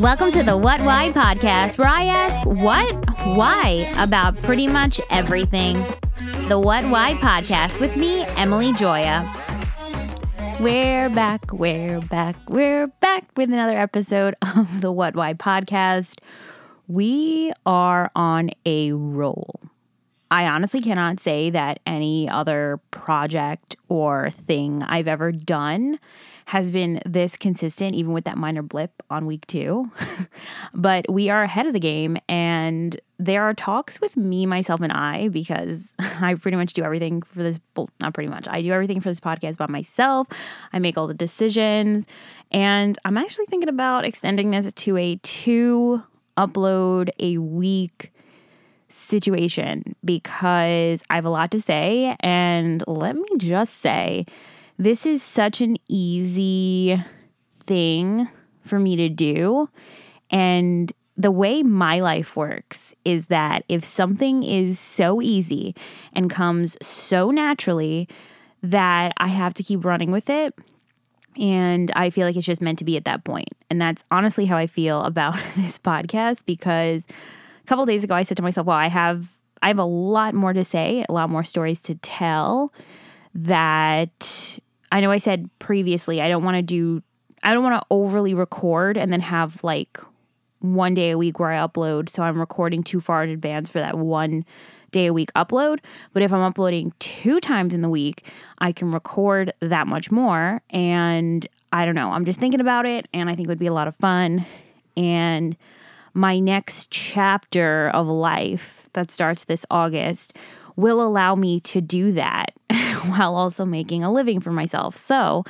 Welcome to the What Why podcast, where I ask what, why about pretty much everything. The What Why podcast with me, Emily Joya. We're back, we're back, we're back with another episode of the What Why podcast. We are on a roll. I honestly cannot say that any other project or thing I've ever done has been this consistent, even with that minor blip on week two. but we are ahead of the game, and there are talks with me, myself, and I because I pretty much do everything for this. Well, not pretty much. I do everything for this podcast by myself. I make all the decisions, and I'm actually thinking about extending this to a two upload a week situation because I have a lot to say. And let me just say, this is such an easy thing for me to do. And the way my life works is that if something is so easy and comes so naturally that I have to keep running with it, and I feel like it's just meant to be at that point. And that's honestly how I feel about this podcast because a couple days ago I said to myself, well, I have I have a lot more to say, a lot more stories to tell that I know I said previously I don't want to do I don't want to overly record and then have like one day a week where I upload so I'm recording too far in advance for that one day a week upload. But if I'm uploading two times in the week, I can record that much more. And I don't know, I'm just thinking about it and I think it would be a lot of fun. And my next chapter of life that starts this August will allow me to do that while also making a living for myself. So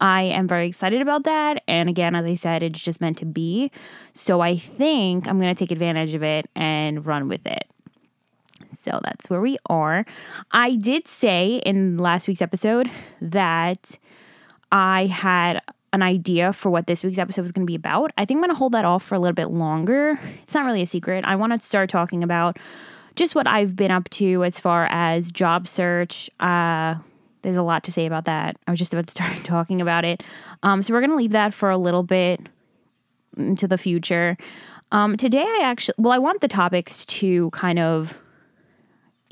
I am very excited about that. And again, as I said, it's just meant to be. So I think I'm going to take advantage of it and run with it. So that's where we are. I did say in last week's episode that I had an idea for what this week's episode was going to be about. I think I'm going to hold that off for a little bit longer. It's not really a secret. I want to start talking about just what I've been up to as far as job search. Uh, there's a lot to say about that. I was just about to start talking about it. Um, so we're going to leave that for a little bit into the future. Um, today, I actually, well, I want the topics to kind of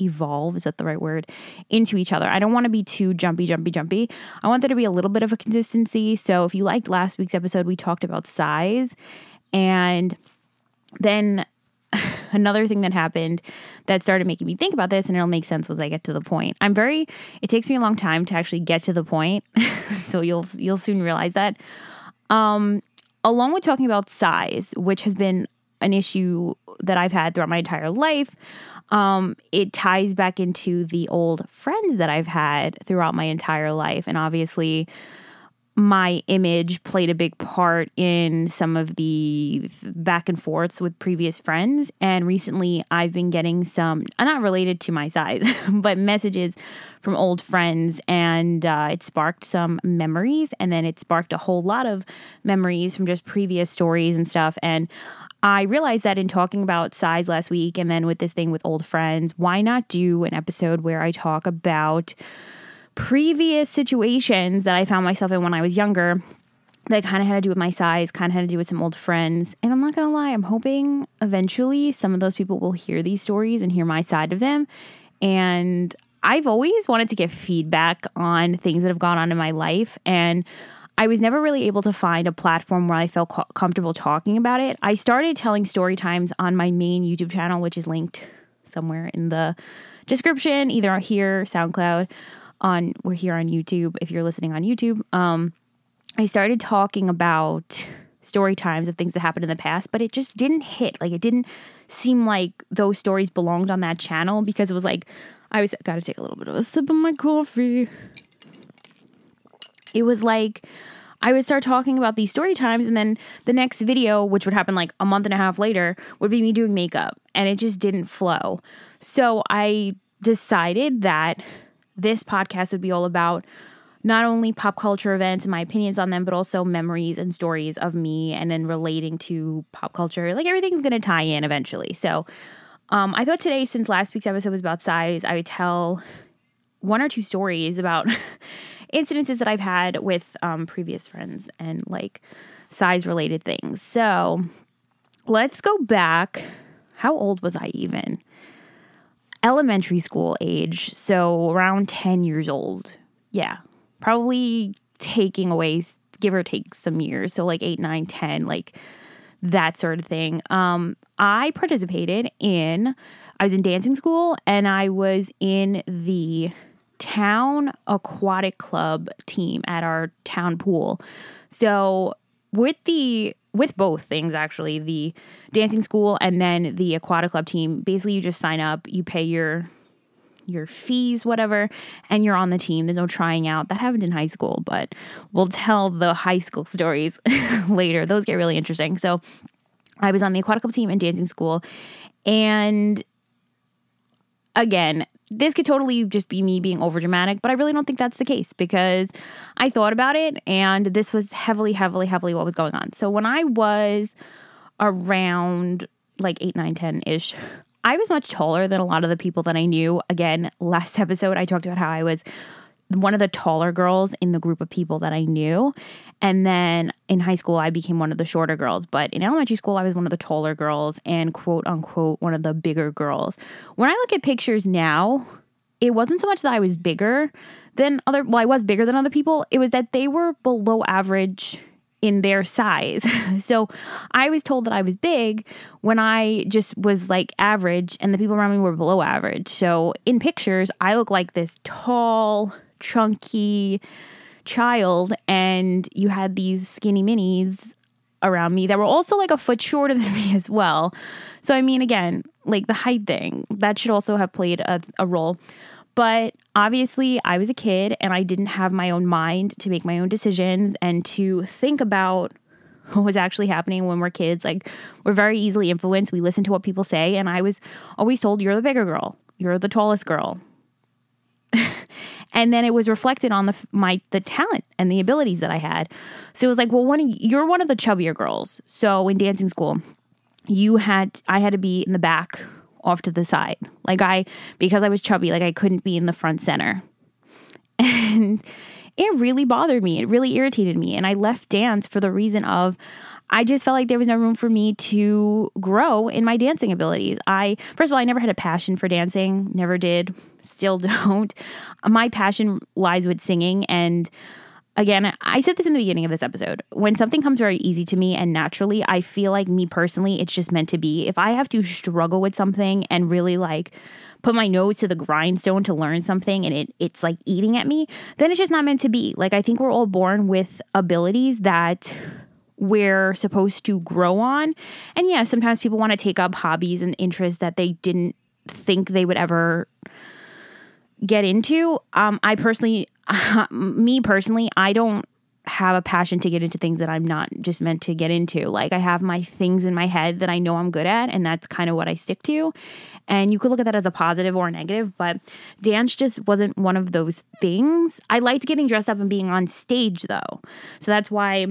evolve is that the right word into each other i don't want to be too jumpy jumpy jumpy i want there to be a little bit of a consistency so if you liked last week's episode we talked about size and then another thing that happened that started making me think about this and it'll make sense once I get to the point. I'm very it takes me a long time to actually get to the point. so you'll you'll soon realize that. Um along with talking about size, which has been an issue that I've had throughout my entire life, um, it ties back into the old friends that I've had throughout my entire life. And obviously, my image played a big part in some of the back and forths with previous friends. And recently, I've been getting some, uh, not related to my size, but messages from old friends. And uh, it sparked some memories. And then it sparked a whole lot of memories from just previous stories and stuff. And I realized that in talking about size last week and then with this thing with old friends, why not do an episode where I talk about previous situations that I found myself in when I was younger that kind of had to do with my size, kind of had to do with some old friends. And I'm not going to lie, I'm hoping eventually some of those people will hear these stories and hear my side of them. And I've always wanted to get feedback on things that have gone on in my life. And I was never really able to find a platform where I felt co- comfortable talking about it. I started telling story times on my main YouTube channel, which is linked somewhere in the description, either here, SoundCloud, on we're here on YouTube if you're listening on YouTube. Um, I started talking about story times of things that happened in the past, but it just didn't hit. Like it didn't seem like those stories belonged on that channel because it was like I was got to take a little bit of a sip of my coffee it was like I would start talking about these story times, and then the next video, which would happen like a month and a half later, would be me doing makeup, and it just didn't flow. So I decided that this podcast would be all about not only pop culture events and my opinions on them, but also memories and stories of me and then relating to pop culture. Like everything's going to tie in eventually. So um, I thought today, since last week's episode was about size, I would tell one or two stories about incidences that I've had with um, previous friends and like size related things. So let's go back. How old was I even? Elementary school age. So around 10 years old. Yeah. Probably taking away, give or take some years. So like 8, 9, 10, like that sort of thing. Um, I participated in, I was in dancing school and I was in the town aquatic club team at our town pool. So with the with both things actually the dancing school and then the aquatic club team. Basically you just sign up you pay your your fees whatever and you're on the team. There's no trying out. That happened in high school but we'll tell the high school stories later. Those get really interesting. So i was on the aquatic club team and dancing school and again this could totally just be me being over dramatic, but I really don't think that's the case because I thought about it and this was heavily, heavily, heavily what was going on. So when I was around like 8, 9, 10 ish, I was much taller than a lot of the people that I knew. Again, last episode, I talked about how I was one of the taller girls in the group of people that I knew. And then in high school, I became one of the shorter girls. But in elementary school, I was one of the taller girls and quote unquote one of the bigger girls. When I look at pictures now, it wasn't so much that I was bigger than other, well, I was bigger than other people. It was that they were below average in their size. so I was told that I was big when I just was like average and the people around me were below average. So in pictures, I look like this tall, chunky child, and you had these skinny minis around me that were also like a foot shorter than me as well. So, I mean, again, like the height thing, that should also have played a, a role. But obviously, I was a kid and I didn't have my own mind to make my own decisions and to think about what was actually happening when we're kids. Like, we're very easily influenced. We listen to what people say. And I was always told, you're the bigger girl, you're the tallest girl. and then it was reflected on the my the talent and the abilities that I had. So it was like, well, one you're one of the chubbier girls. So in dancing school, you had I had to be in the back, off to the side. Like I because I was chubby, like I couldn't be in the front center, and it really bothered me. It really irritated me, and I left dance for the reason of. I just felt like there was no room for me to grow in my dancing abilities. I, first of all, I never had a passion for dancing, never did still don't. My passion lies with singing. And again, I said this in the beginning of this episode. When something comes very easy to me and naturally, I feel like me personally, it's just meant to be. If I have to struggle with something and really like, put my nose to the grindstone to learn something and it it's like eating at me, then it's just not meant to be. Like I think we're all born with abilities that we're supposed to grow on. And yeah, sometimes people want to take up hobbies and interests that they didn't think they would ever get into. Um, I personally, me personally, I don't have a passion to get into things that I'm not just meant to get into. Like I have my things in my head that I know I'm good at, and that's kind of what I stick to. And you could look at that as a positive or a negative, but dance just wasn't one of those things. I liked getting dressed up and being on stage though. So that's why,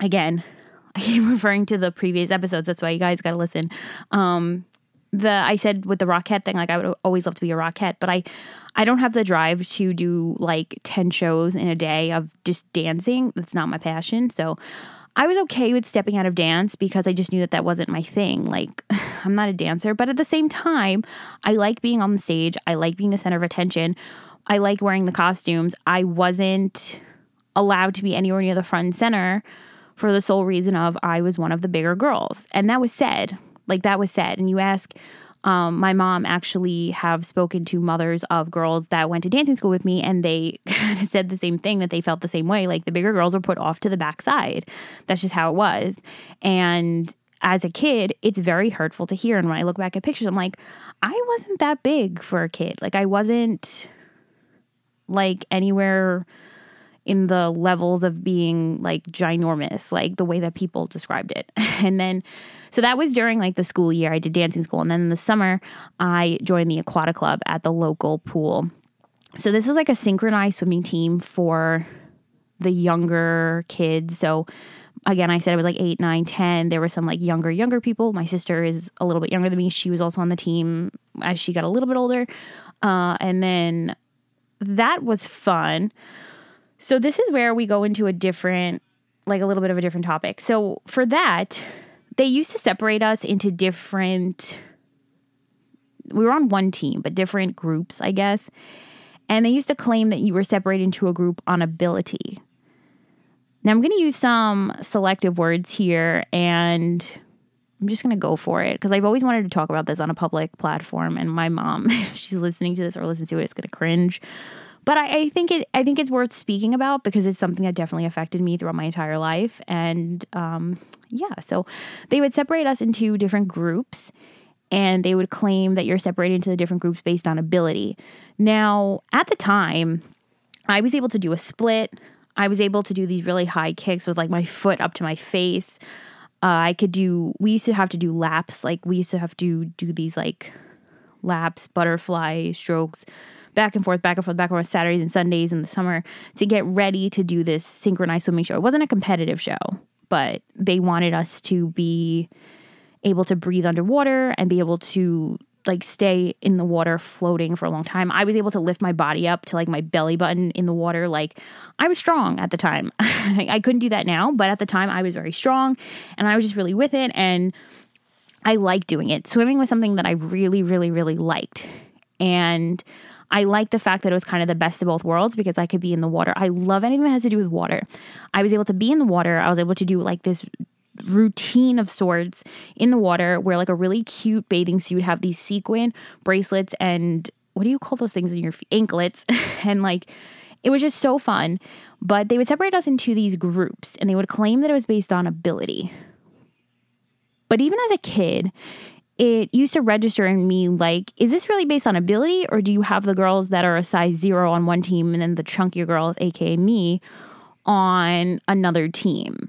again, I keep referring to the previous episodes. That's why you guys got to listen. Um, the I said with the Rockette thing, like I would always love to be a Rockette, but I I don't have the drive to do like 10 shows in a day of just dancing. That's not my passion. So I was okay with stepping out of dance because I just knew that that wasn't my thing. Like, I'm not a dancer, but at the same time, I like being on the stage. I like being the center of attention. I like wearing the costumes. I wasn't allowed to be anywhere near the front and center for the sole reason of I was one of the bigger girls. And that was said. Like, that was said. And you ask, um, my mom actually have spoken to mothers of girls that went to dancing school with me and they said the same thing that they felt the same way. Like the bigger girls were put off to the backside. That's just how it was. And as a kid it's very hurtful to hear. And when i look back at pictures i'm like i wasn't that big for a kid. Like i wasn't like anywhere in the levels of being like ginormous, like the way that people described it. And then, so that was during like the school year. I did dancing school. And then in the summer, I joined the aquatic club at the local pool. So this was like a synchronized swimming team for the younger kids. So again, I said I was like eight, nine, 10. There were some like younger, younger people. My sister is a little bit younger than me. She was also on the team as she got a little bit older. Uh, and then that was fun So this is where we go into a different, like a little bit of a different topic. So for that, they used to separate us into different, we were on one team, but different groups, I guess. And they used to claim that you were separated into a group on ability. Now I'm going to use some selective words here and I'm just going to go for it because I've always wanted to talk about this on a public platform and my mom if she's listening to this or listens to it is going to cringe. But I, I, think it I think it's worth speaking about because it's something that definitely affected me throughout my entire life and um, yeah, so they would separate us into different groups and they would claim that you're separated into the different groups based on ability. Now, at the time, I was able to do a split I was able to do these really high kicks with like my foot up to my face. Uh, I could do, we used to have to do laps. Like we used to have to do these like laps, butterfly strokes, back and forth, back and forth, back and forth, Saturdays and Sundays in the summer to get ready to do this synchronized swimming show. It wasn't a competitive show, but they wanted us to be able to breathe underwater and be able to like stay in the water floating for a long time. I was able to lift my body up to like my belly button in the water. Like I was strong at the time. I couldn't do that now, but at the time I was very strong and I was just really with it and I liked doing it. Swimming was something that I really, really, really liked. And I like the fact that it was kind of the best of both worlds because I could be in the water. I love anything that has to do with water. I was able to be in the water. I was able to do like this routine of sorts in the water where like a really cute bathing suit would have these sequin bracelets and what do you call those things in your anklets and like it was just so fun but they would separate us into these groups and they would claim that it was based on ability but even as a kid it used to register in me like is this really based on ability or do you have the girls that are a size zero on one team and then the chunkier girls aka me on another team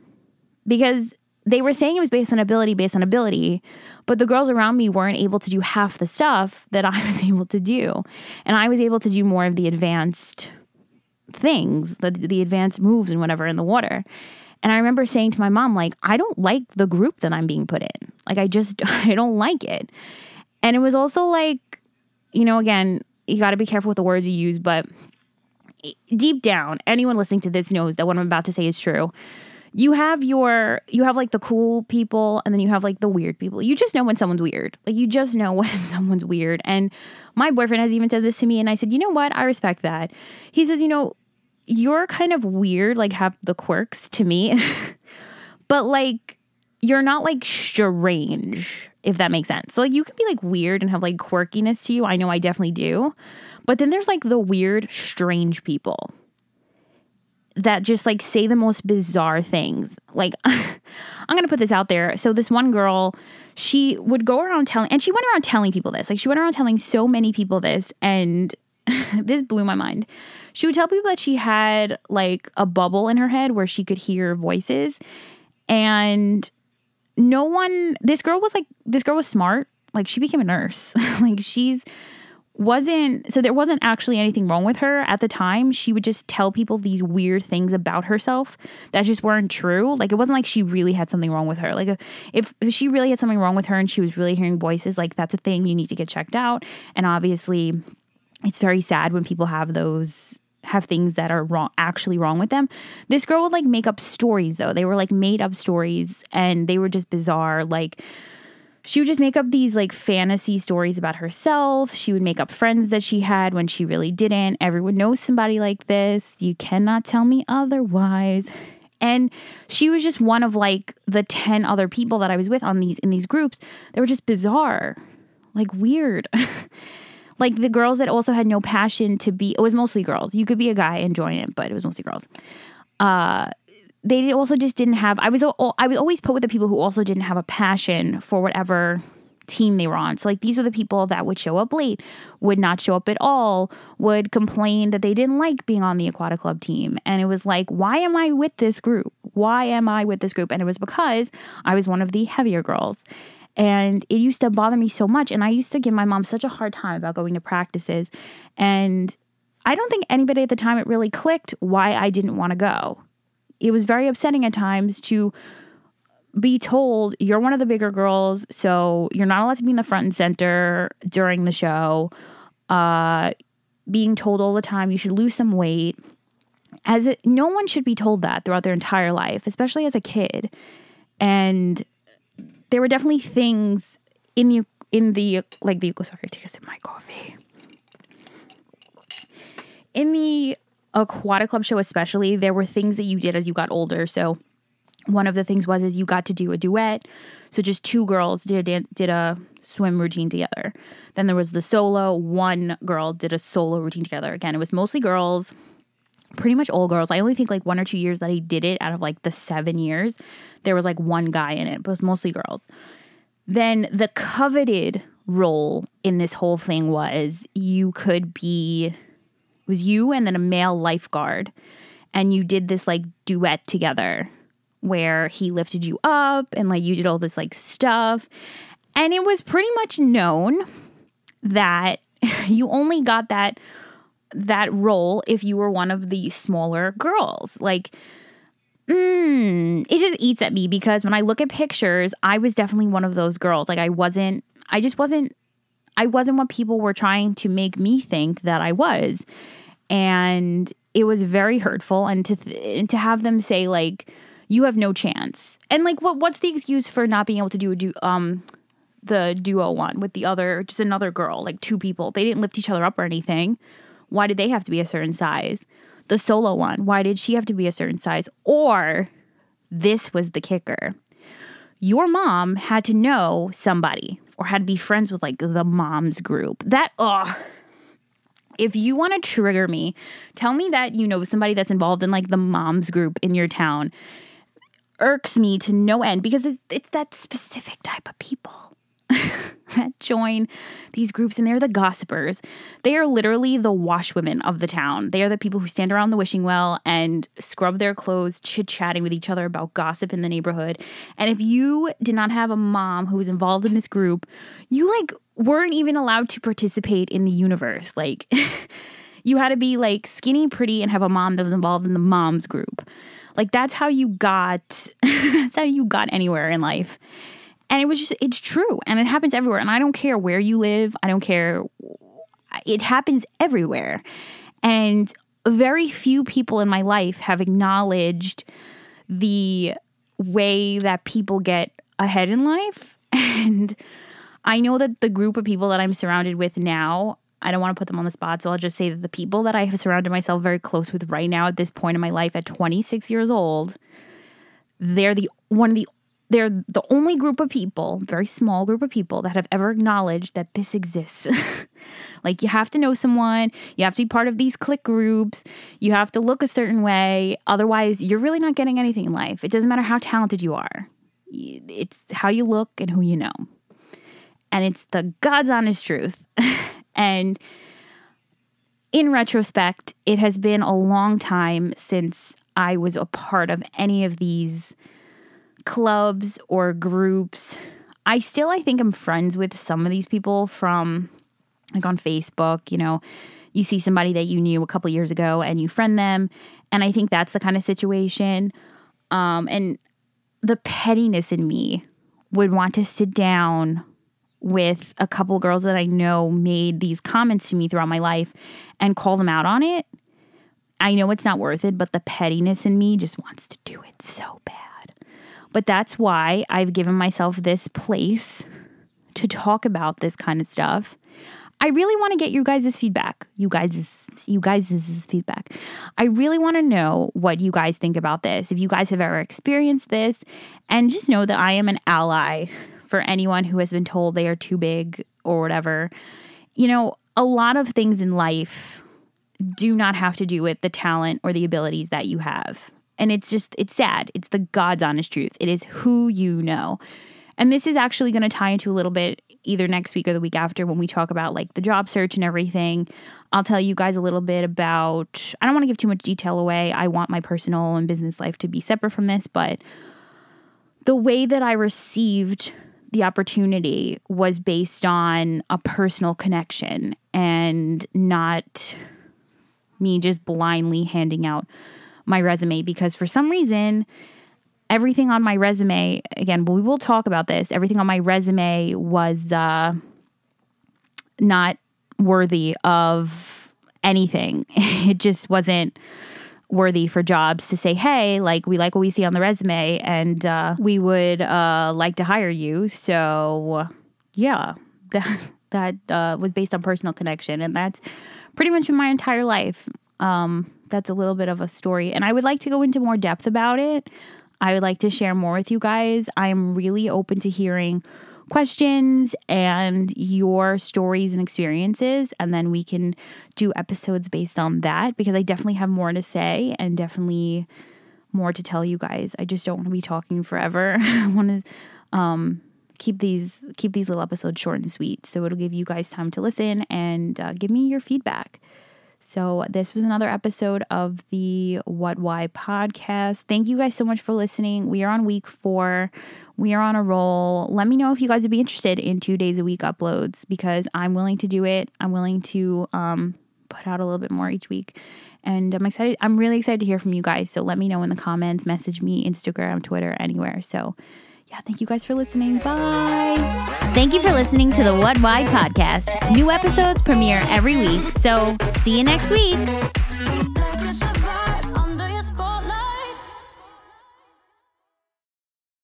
because they were saying it was based on ability, based on ability, but the girls around me weren't able to do half the stuff that I was able to do. And I was able to do more of the advanced things, the, the advanced moves and whatever in the water. And I remember saying to my mom, like, I don't like the group that I'm being put in. Like, I just, I don't like it. And it was also like, you know, again, you got to be careful with the words you use, but deep down, anyone listening to this knows that what I'm about to say is true you have your you have like the cool people and then you have like the weird people. You just know when someone's weird. Like you just know when someone's weird. And my boyfriend has even said this to me and I said, "You know what? I respect that." He says, "You know, you're kind of weird, like have the quirks to me." but like you're not like strange, if that makes sense. So like you can be like weird and have like quirkiness to you. I know I definitely do. But then there's like the weird, strange people that just like say the most bizarre things. Like, I'm gonna put this out there. So, this one girl, she would go around telling, and she went around telling people this. Like, she went around telling so many people this, and this blew my mind. She would tell people that she had like a bubble in her head where she could hear voices, and no one, this girl was like, this girl was smart. Like, she became a nurse. like, she's, wasn't so there wasn't actually anything wrong with her at the time. She would just tell people these weird things about herself that just weren't true. Like it wasn't like she really had something wrong with her. Like if, if she really had something wrong with her and she was really hearing voices, like that's a thing you need to get checked out. And obviously, it's very sad when people have those have things that are wrong actually wrong with them. This girl would like make up stories though. They were like made up stories and they were just bizarre. Like she would just make up these like fantasy stories about herself. She would make up friends that she had when she really didn't. Everyone knows somebody like this. You cannot tell me otherwise. And she was just one of like the 10 other people that I was with on these in these groups. They were just bizarre. Like weird. like the girls that also had no passion to be it was mostly girls. You could be a guy and join it, but it was mostly girls. Uh they also just didn't have I was I was always put with the people who also didn't have a passion for whatever team they were on. So like these were the people that would show up late, would not show up at all, would complain that they didn't like being on the aquatic club team. And it was like, why am I with this group? Why am I with this group? And it was because I was one of the heavier girls. And it used to bother me so much. And I used to give my mom such a hard time about going to practices. And I don't think anybody at the time it really clicked why I didn't want to go it was very upsetting at times to be told you're one of the bigger girls, so you're not allowed to be in the front and center during the show. Uh, being told all the time you should lose some weight. as a, no one should be told that throughout their entire life, especially as a kid. And there were definitely things in the in the like the sorry, take a sip of my coffee. In the aquatic club show especially, there were things that you did as you got older. So one of the things was is you got to do a duet. So just two girls did a did a swim routine together. Then there was the solo. One girl did a solo routine together. Again, it was mostly girls, pretty much all girls. I only think like one or two years that I did it out of like the seven years, there was like one guy in it, but it was mostly girls. Then the coveted role in this whole thing was you could be it was you and then a male lifeguard and you did this like duet together where he lifted you up and like you did all this like stuff and it was pretty much known that you only got that that role if you were one of the smaller girls. Like mm, it just eats at me because when i look at pictures i was definitely one of those girls. Like i wasn't i just wasn't i wasn't what people were trying to make me think that i was. And it was very hurtful. And to th- and to have them say like you have no chance. And like what what's the excuse for not being able to do a do um the duo one with the other just another girl like two people? They didn't lift each other up or anything why did they have to be a certain size? The solo one why did she have to be a certain size? Or this was the kicker. Your mom had to know somebody or had to be friends with like the moms group. That ugh. If you want to trigger me, tell me that you know somebody that's involved in like the moms group in your town. Irks me to no end because it's, it's that specific type of people that join these groups and they're the gossipers. They are literally the washwomen of the town. They are the people who stand around the wishing well and scrub their clothes, chit chatting with each other about gossip in the neighborhood. And if you did not have a mom who was involved in this group, you like weren't even allowed to participate in the universe. Like, you had to be like skinny, pretty, and have a mom that was involved in the moms group. Like, that's how you got, that's how you got anywhere in life. And it was just, it's true. And it happens everywhere. And I don't care where you live, I don't care. It happens everywhere. And very few people in my life have acknowledged the way that people get ahead in life. And, I know that the group of people that I'm surrounded with now, I don't want to put them on the spot, so I'll just say that the people that I have surrounded myself very close with right now at this point in my life at 26 years old, they're the one of the they're the only group of people, very small group of people that have ever acknowledged that this exists. like you have to know someone, you have to be part of these click groups, you have to look a certain way, otherwise you're really not getting anything in life. It doesn't matter how talented you are. It's how you look and who you know and it's the God's honest truth. and in retrospect, it has been a long time since I was a part of any of these clubs or groups. I still, I think, I'm friends with some of these people from like on Facebook, you know, you see somebody that you knew a couple years ago and you friend them. And I think that's the kind of situation. Um, and the pettiness in me would want to sit down with a couple girls that I know made these comments to me throughout my life and call them out on it. I know it's not worth it, but the pettiness in me just wants to do it so bad. But that's why I've given myself this place to talk about this kind of stuff. I really want to get you guys' feedback. You guys' you guys' feedback. I really want to know what you guys think about this. If you guys have ever experienced this, and just know that I am an ally for anyone who has been told they are too big or whatever. You know, a lot of things in life do not have to do with the talent or the abilities that you have. And it's just, it's sad. It's the God's honest truth. It is who you know. And this is actually going to tie into a little bit either next week or the week after when we talk about like the job search and everything. I'll tell you guys a little bit about, I don't want to give too much detail away. I want my personal and business life to be separate from this, but the way that I received the opportunity was based on a personal connection and not me just blindly handing out my resume because for some reason everything on my resume again we will talk about this everything on my resume was uh, not worthy of anything it just wasn't worthy for jobs to say, hey, like we like what we see on the resume and uh, we would uh, like to hire you. So, yeah, that, that uh, was based on personal connection. And that's pretty much my entire life. Um, that's a little bit of a story. And I would like to go into more depth about it. I would like to share more with you guys. I am really open to hearing questions and your stories and experiences. And then we can do episodes based on that because I definitely have more to say and definitely more to tell you guys. I just don't want to be talking forever. I want to um, keep these keep these little episodes short and sweet, so it'll give you guys time to listen and uh, give me your feedback. So, this was another episode of the What Why podcast. Thank you guys so much for listening. We are on week four. We are on a roll. Let me know if you guys would be interested in two days a week uploads because I'm willing to do it. I'm willing to um, put out a little bit more each week. And I'm excited. I'm really excited to hear from you guys. So, let me know in the comments, message me, Instagram, Twitter, anywhere. So, yeah, thank you guys for listening. Bye. Thank you for listening to the What Why podcast. New episodes premiere every week, so see you next week.